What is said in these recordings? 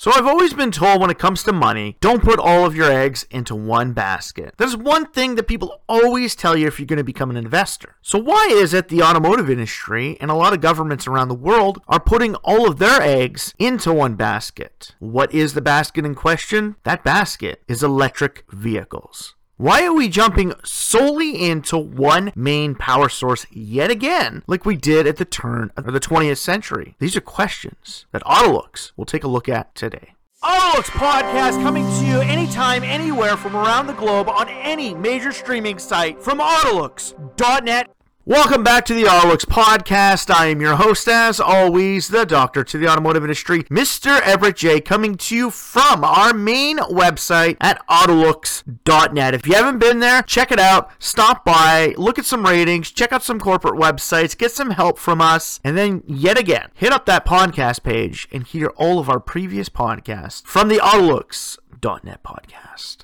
So I've always been told when it comes to money, don't put all of your eggs into one basket. There's one thing that people always tell you if you're going to become an investor. So why is it the automotive industry and a lot of governments around the world are putting all of their eggs into one basket? What is the basket in question? That basket is electric vehicles. Why are we jumping solely into one main power source yet again, like we did at the turn of the 20th century? These are questions that Autolooks will take a look at today. Autolooks podcast coming to you anytime, anywhere from around the globe on any major streaming site from Autolooks.net Welcome back to the Autolooks podcast. I am your host, as always, the doctor to the automotive industry, Mr. Everett J, coming to you from our main website at Autolooks.net. If you haven't been there, check it out. Stop by, look at some ratings, check out some corporate websites, get some help from us, and then yet again, hit up that podcast page and hear all of our previous podcasts from the Autolooks.net podcast.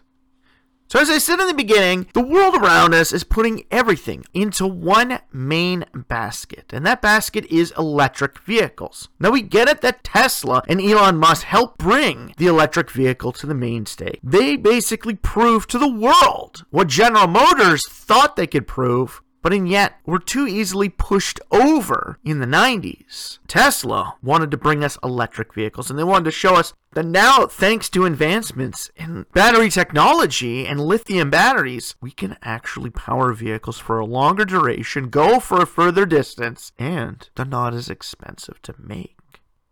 So, as I said in the beginning, the world around us is putting everything into one main basket, and that basket is electric vehicles. Now, we get it that Tesla and Elon Musk helped bring the electric vehicle to the mainstay. They basically proved to the world what General Motors thought they could prove but and yet were too easily pushed over in the 90s. Tesla wanted to bring us electric vehicles and they wanted to show us that now, thanks to advancements in battery technology and lithium batteries, we can actually power vehicles for a longer duration, go for a further distance, and they're not as expensive to make.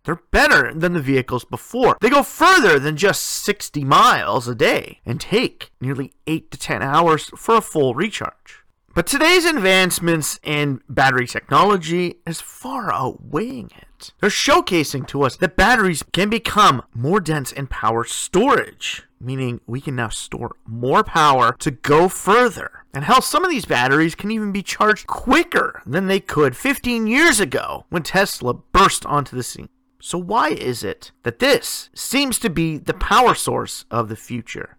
They're better than the vehicles before. They go further than just 60 miles a day and take nearly 8 to 10 hours for a full recharge. But today's advancements in battery technology is far outweighing it. They're showcasing to us that batteries can become more dense in power storage, meaning we can now store more power to go further. And hell, some of these batteries can even be charged quicker than they could 15 years ago when Tesla burst onto the scene. So, why is it that this seems to be the power source of the future?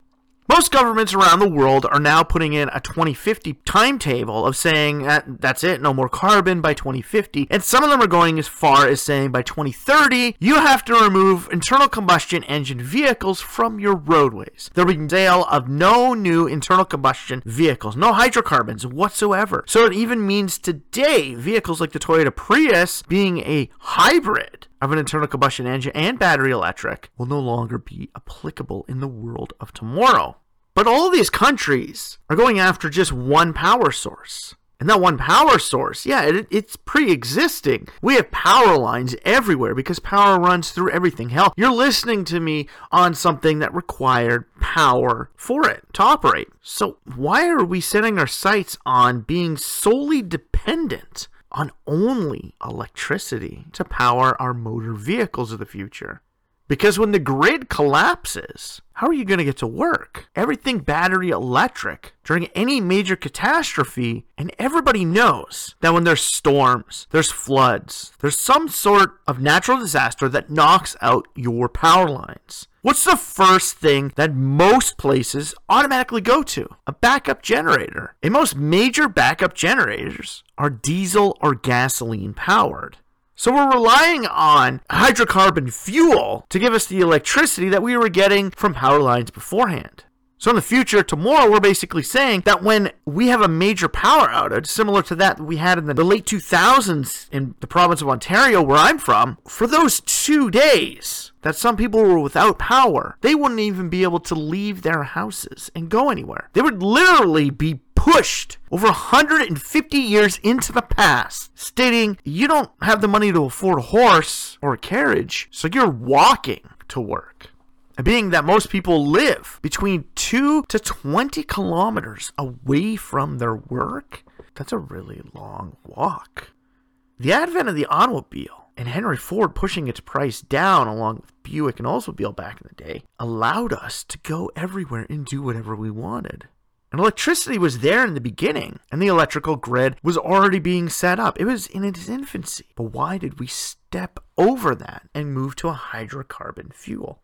Most governments around the world are now putting in a 2050 timetable of saying that that's it, no more carbon by 2050. And some of them are going as far as saying by 2030, you have to remove internal combustion engine vehicles from your roadways. There'll be sale of no new internal combustion vehicles, no hydrocarbons whatsoever. So it even means today, vehicles like the Toyota Prius being a hybrid of an internal combustion engine and battery electric will no longer be applicable in the world of tomorrow. But all these countries are going after just one power source. And that one power source, yeah, it, it's pre existing. We have power lines everywhere because power runs through everything. Hell, you're listening to me on something that required power for it to operate. So, why are we setting our sights on being solely dependent on only electricity to power our motor vehicles of the future. Because when the grid collapses, how are you going to get to work? Everything battery electric during any major catastrophe, and everybody knows that when there's storms, there's floods, there's some sort of natural disaster that knocks out your power lines. What's the first thing that most places automatically go to? A backup generator. And most major backup generators are diesel or gasoline powered. So we're relying on hydrocarbon fuel to give us the electricity that we were getting from power lines beforehand. So in the future, tomorrow, we're basically saying that when we have a major power outage, similar to that we had in the late 2000s in the province of Ontario, where I'm from, for those two days that some people were without power, they wouldn't even be able to leave their houses and go anywhere. They would literally be pushed over 150 years into the past, stating you don't have the money to afford a horse or a carriage, so you're walking to work being that most people live between 2 to 20 kilometers away from their work, that's a really long walk. The advent of the automobile and Henry Ford pushing its price down along with Buick and Oldsmobile back in the day allowed us to go everywhere and do whatever we wanted. And electricity was there in the beginning, and the electrical grid was already being set up. It was in its infancy. But why did we step over that and move to a hydrocarbon fuel?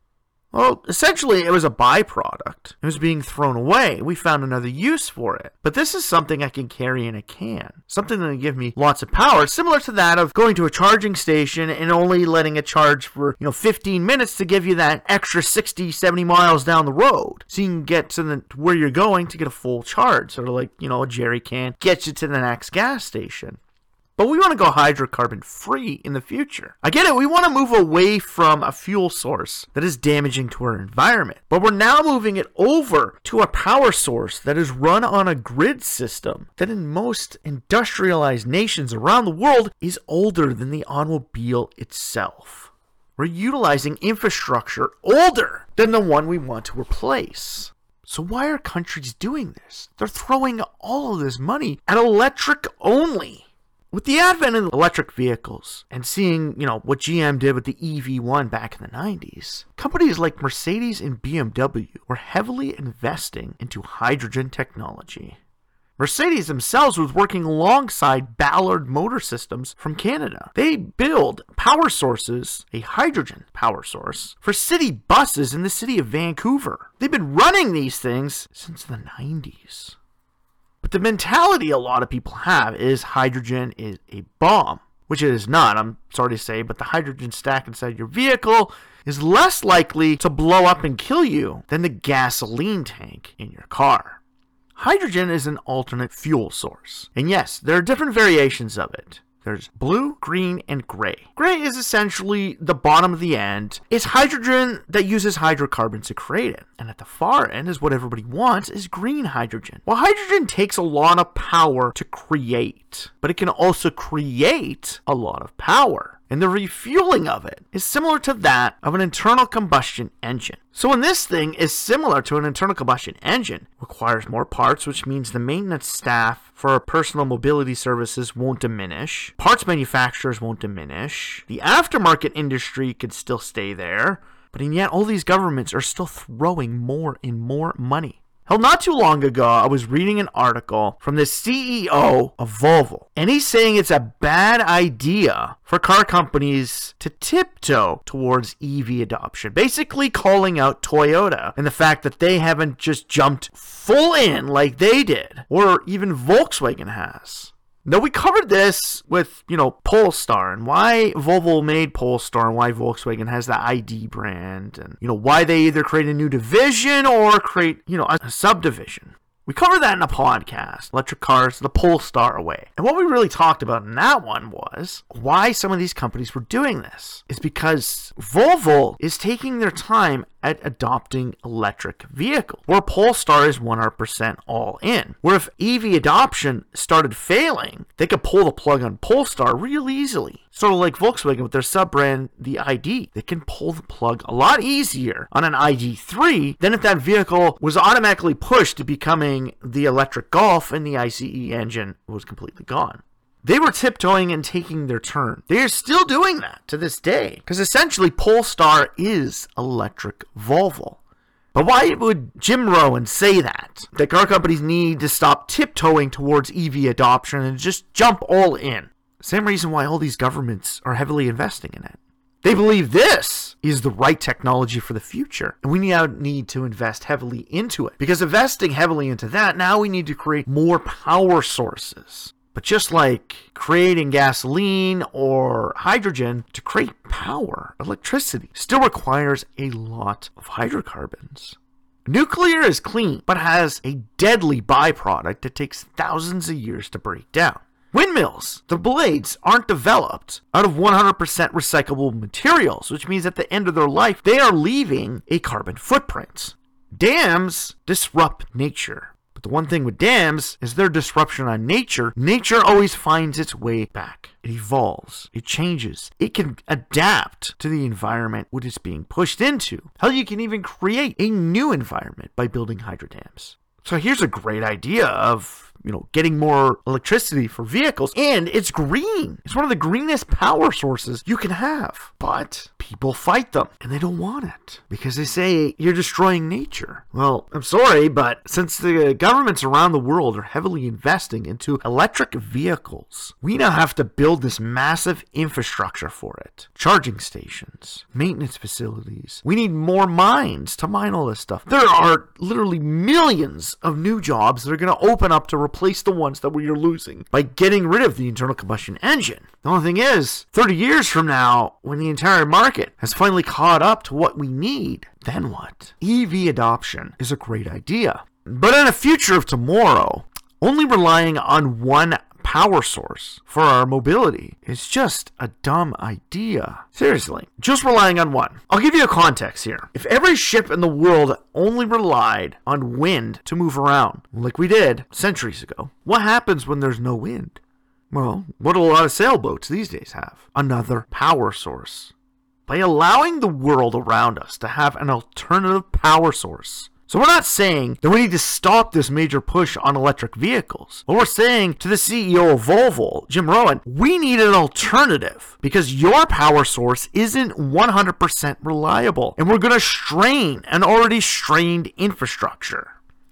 Well, essentially, it was a byproduct. It was being thrown away. We found another use for it. But this is something I can carry in a can. Something that can give me lots of power, similar to that of going to a charging station and only letting it charge for, you know, 15 minutes to give you that extra 60, 70 miles down the road. So you can get to the, where you're going to get a full charge. Sort of like, you know, a jerry can gets you to the next gas station. But we want to go hydrocarbon free in the future. I get it, we want to move away from a fuel source that is damaging to our environment. But we're now moving it over to a power source that is run on a grid system that in most industrialized nations around the world is older than the automobile itself. We're utilizing infrastructure older than the one we want to replace. So why are countries doing this? They're throwing all of this money at electric only. With the advent of electric vehicles and seeing, you know, what GM did with the EV1 back in the 90s, companies like Mercedes and BMW were heavily investing into hydrogen technology. Mercedes themselves was working alongside Ballard Motor Systems from Canada. They build power sources, a hydrogen power source, for city buses in the city of Vancouver. They've been running these things since the 90s. The mentality a lot of people have is hydrogen is a bomb, which it is not, I'm sorry to say, but the hydrogen stack inside your vehicle is less likely to blow up and kill you than the gasoline tank in your car. Hydrogen is an alternate fuel source. And yes, there are different variations of it. There's blue, green, and gray. Gray is essentially the bottom of the end. It's hydrogen that uses hydrocarbons to create it. And at the far end is what everybody wants is green hydrogen. Well, hydrogen takes a lot of power to create, but it can also create a lot of power and the refueling of it is similar to that of an internal combustion engine. So when this thing is similar to an internal combustion engine, requires more parts, which means the maintenance staff for personal mobility services won't diminish, parts manufacturers won't diminish, the aftermarket industry could still stay there, but and yet all these governments are still throwing more and more money Hell, not too long ago, I was reading an article from the CEO of Volvo, and he's saying it's a bad idea for car companies to tiptoe towards EV adoption, basically calling out Toyota and the fact that they haven't just jumped full in like they did, or even Volkswagen has. Now we covered this with, you know, Polestar and why Volvo made Polestar and why Volkswagen has the ID brand and, you know, why they either create a new division or create, you know, a, subdivision. We covered that in a podcast, Electric Cars, the Polestar away. And what we really talked about in that one was why some of these companies were doing this. It's because Volvo is taking their time at adopting electric vehicles, where Polestar is 100% all in. Where if EV adoption started failing, they could pull the plug on Polestar real easily. Sort of like Volkswagen with their sub brand, the ID. They can pull the plug a lot easier on an ID3 than if that vehicle was automatically pushed to becoming the electric Golf and the ICE engine was completely gone. They were tiptoeing and taking their turn. They are still doing that to this day, because essentially Polestar is electric Volvo. But why would Jim Rowan say that? That car companies need to stop tiptoeing towards EV adoption and just jump all in. Same reason why all these governments are heavily investing in it. They believe this is the right technology for the future. And we now need to invest heavily into it. Because investing heavily into that, now we need to create more power sources. But just like creating gasoline or hydrogen to create power, electricity still requires a lot of hydrocarbons. Nuclear is clean, but has a deadly byproduct that takes thousands of years to break down. Windmills, the blades aren't developed out of 100% recyclable materials, which means at the end of their life, they are leaving a carbon footprint. Dams disrupt nature. But the one thing with dams is their disruption on nature. Nature always finds its way back. It evolves. It changes. It can adapt to the environment what it's being pushed into. Hell, you can even create a new environment by building hydro dams. So here's a great idea of you know, getting more electricity for vehicles, and it's green. It's one of the greenest power sources you can have. But people fight them, and they don't want it because they say you're destroying nature. Well, I'm sorry, but since the governments around the world are heavily investing into electric vehicles, we now have to build this massive infrastructure for it charging stations, maintenance facilities. We need more mines to mine all this stuff. There are literally millions of new jobs that are going to open up to replace the ones that we are losing by getting rid of the internal combustion engine. The only thing is, 30 years from now, when the entire market has finally caught up to what we need, then what? EV adoption is a great idea. But in a future of tomorrow, only relying on one power source for our mobility is just a dumb idea. Seriously, just relying on one. I'll give you a context here. If every ship in the world only relied on wind to move around, like we did centuries ago, what happens when there's no wind? Well, what a lot of sailboats these days have? Another power source. By allowing the world around us to have an alternative power source, so we're not saying that we need to stop this major push on electric vehicles. What we're saying to the CEO of Volvo, Jim Rowan, we need an alternative because your power source isn't 100% reliable and we're going to strain an already strained infrastructure.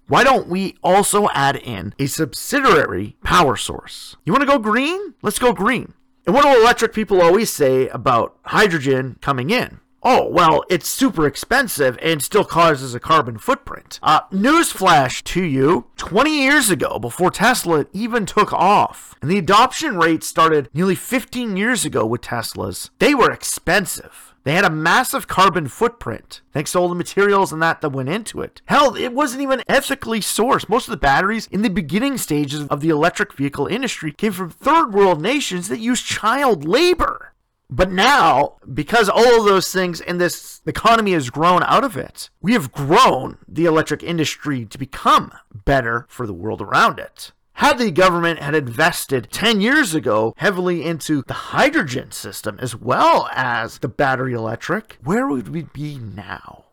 Why don't we also add in a subsidiary power source? You want to go green? Let's go green. And what do electric people always say about hydrogen coming in? Oh, well, it's super expensive and still causes a carbon footprint. Uh, newsflash to you 20 years ago, before Tesla even took off, and the adoption rate started nearly 15 years ago with Teslas, they were expensive. They had a massive carbon footprint, thanks to all the materials and that that went into it. Hell, it wasn't even ethically sourced. Most of the batteries in the beginning stages of the electric vehicle industry came from third world nations that used child labor. But now, because all of those things and this economy has grown out of it, we have grown the electric industry to become better for the world around it. Had the government had invested 10 years ago heavily into the hydrogen system as well as the battery electric, where would we be now?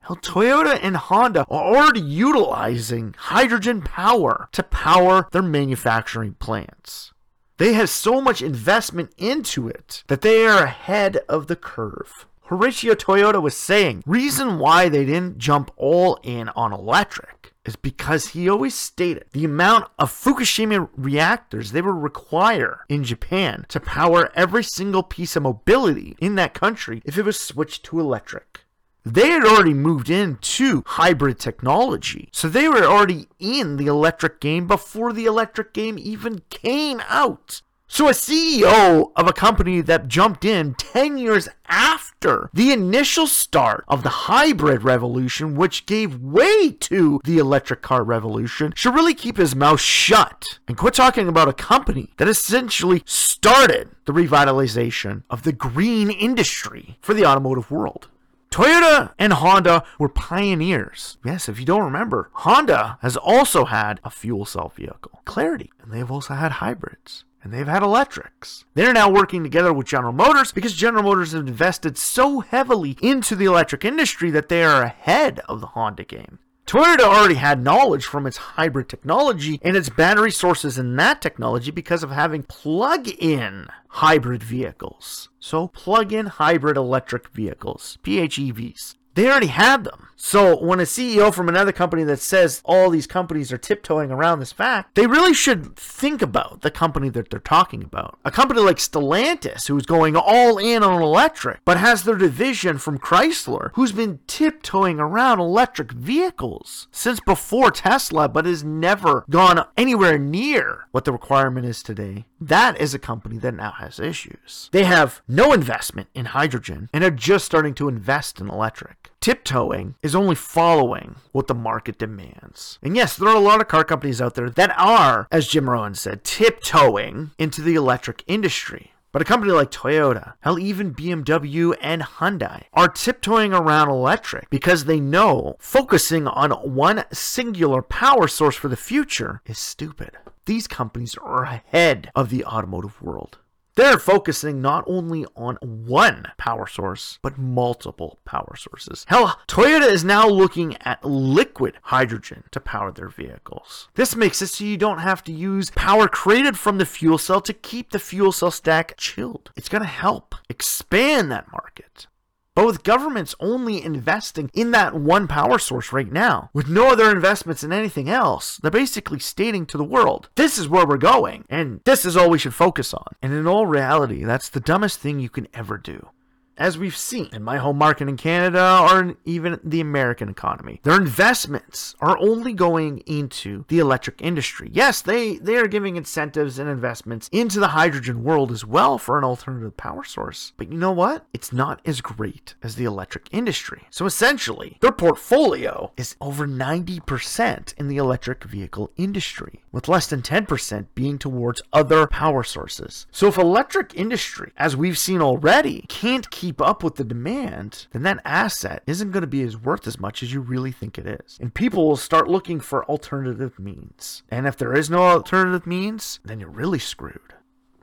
Hell, Toyota and Honda are already utilizing hydrogen power to power their manufacturing plants. They have so much investment into it that they are ahead of the curve. Horacio Toyota was saying, reason why they didn't jump all in on electric is because he always stated the amount of Fukushima reactors they would require in Japan to power every single piece of mobility in that country if it was switched to electric. They had already moved into hybrid technology. So they were already in the electric game before the electric game even came out. So, a CEO of a company that jumped in 10 years after the initial start of the hybrid revolution, which gave way to the electric car revolution, should really keep his mouth shut and quit talking about a company that essentially started the revitalization of the green industry for the automotive world. Toyota and Honda were pioneers. Yes, if you don't remember, Honda has also had a fuel cell vehicle, Clarity, and they've also had hybrids. And they've had electrics. They're now working together with General Motors because General Motors have invested so heavily into the electric industry that they are ahead of the Honda game. Toyota already had knowledge from its hybrid technology and its battery sources in that technology because of having plug in hybrid vehicles. So, plug in hybrid electric vehicles, PHEVs. They already had them. So when a CEO from another company that says all these companies are tiptoeing around this fact, they really should think about the company that they're talking about. A company like Stellantis, who's going all in on electric, but has their division from Chrysler, who's been tiptoeing around electric vehicles since before Tesla, but has never gone anywhere near what the requirement is today. That is a company that now has issues. They have no investment in hydrogen and are just starting to invest in electric. Tiptoeing is only following what the market demands. And yes, there are a lot of car companies out there that are, as Jim Rowan said, tiptoeing into the electric industry. But a company like Toyota, hell, even BMW and Hyundai are tiptoeing around electric because they know focusing on one singular power source for the future is stupid. These companies are ahead of the automotive world. They're focusing not only on one power source, but multiple power sources. Hell, Toyota is now looking at liquid hydrogen to power their vehicles. This makes it so you don't have to use power created from the fuel cell to keep the fuel cell stack chilled. It's going to help expand that market. But with governments only investing in that one power source right now, with no other investments in anything else, they're basically stating to the world, this is where we're going, and this is all we should focus on. And in all reality, that's the dumbest thing you can ever do as we've seen in my home market in Canada or even the American economy. Their investments are only going into the electric industry. Yes, they, they are giving incentives and investments into the hydrogen world as well for an alternative power source. But you know what? It's not as great as the electric industry. So essentially, their portfolio is over 90% in the electric vehicle industry, with less than 10% being towards other power sources. So if electric industry, as we've seen already, can't keep keep up with the demand, then that asset isn't going to be as worth as much as you really think it is. And people will start looking for alternative means. And if there is no alternative means, then you're really screwed.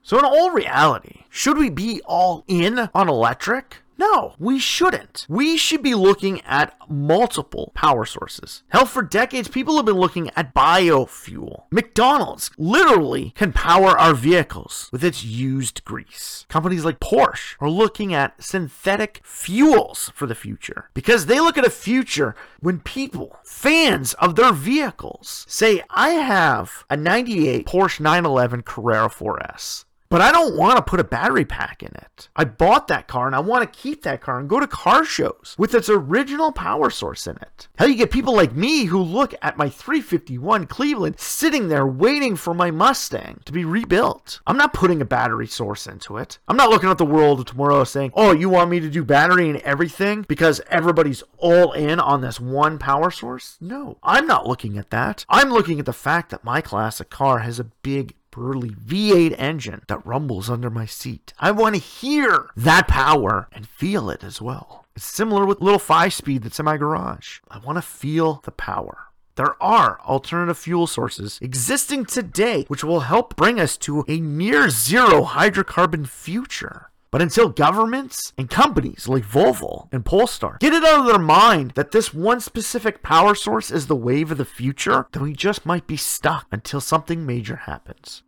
So, in all reality, should we be all in on electric? No, we shouldn't. We should be looking at multiple power sources. Hell, for decades, people have been looking at biofuel. McDonald's literally can power our vehicles with its used grease. Companies like Porsche are looking at synthetic fuels for the future because they look at a future when people, fans of their vehicles, say, I have a 98 Porsche 911 Carrera 4S but I don't want to put a battery pack in it. I bought that car and I want to keep that car and go to car shows with its original power source in it. Hell, you get people like me who look at my 351 Cleveland sitting there waiting for my Mustang to be rebuilt. I'm not putting a battery source into it. I'm not looking at the world of tomorrow saying, oh, you want me to do battery and everything because everybody's all in on this one power source? No, I'm not looking at that. I'm looking at the fact that my classic car has a big burly V8 engine that rumbles under my seat. I want to hear that power and feel it as well. It's similar with little 5 speed that's in my garage. I want to feel the power. There are alternative fuel sources existing today which will help bring us to a near zero hydrocarbon future. But until governments and companies like Volvo and Polestar get it out of their mind that this one specific power source is the wave of the future, then we just might be stuck until something major happens.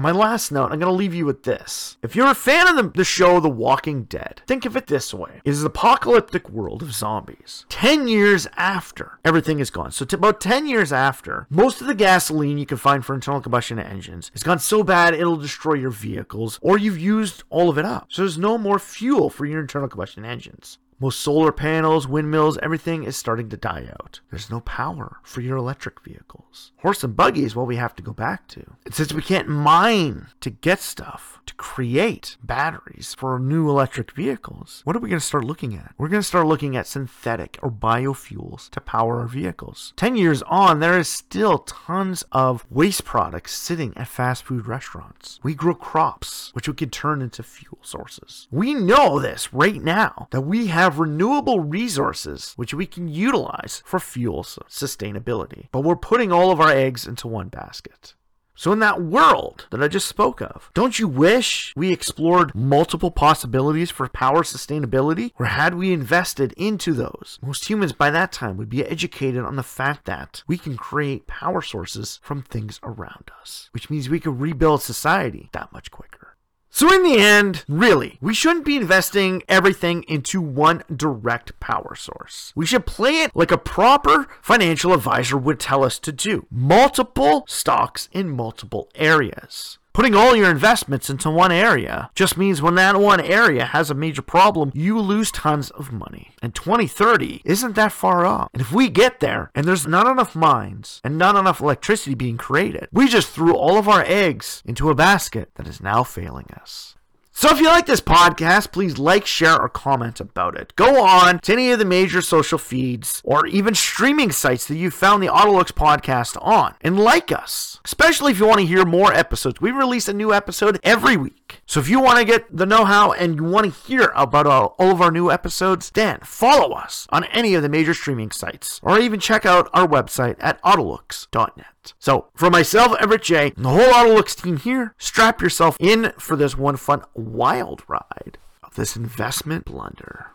And my last note, I'm going to leave you with this. If you're a fan of the, the show The Walking Dead, think of it this way. It is the apocalyptic world of zombies. 10 years after everything is gone. So, t- about 10 years after, most of the gasoline you can find for internal combustion engines has gone so bad it'll destroy your vehicles, or you've used all of it up. So, there's no more fuel for your internal combustion engines. Most solar panels, windmills, everything is starting to die out. There's no power for your electric vehicles. Horse and buggy is what we have to go back to. And since we can't mine to get stuff, to create batteries for new electric vehicles, what are we going to start looking at? We're going to start looking at synthetic or biofuels to power our vehicles. 10 years on, there is still tons of waste products sitting at fast food restaurants. We grow crops, which we could turn into fuel sources. We know this right now that we have have renewable resources which we can utilize for fuel sustainability. But we're putting all of our eggs into one basket. So, in that world that I just spoke of, don't you wish we explored multiple possibilities for power sustainability? Or had we invested into those, most humans by that time would be educated on the fact that we can create power sources from things around us, which means we could rebuild society that much quicker. So, in the end, really, we shouldn't be investing everything into one direct power source. We should play it like a proper financial advisor would tell us to do multiple stocks in multiple areas. Putting all your investments into one area just means when that one area has a major problem, you lose tons of money. And 2030 isn't that far off. And if we get there and there's not enough mines and not enough electricity being created, we just threw all of our eggs into a basket that is now failing us. So if you like this podcast, please like, share, or comment about it. Go on to any of the major social feeds or even streaming sites that you found the Autolooks podcast on and like us, especially if you want to hear more episodes. We release a new episode every week. So if you want to get the know how and you want to hear about all of our new episodes, then follow us on any of the major streaming sites or even check out our website at autolooks.net. So for myself, Everett J, and the whole Autolooks team here, strap yourself in for this one fun wild ride of this investment blunder.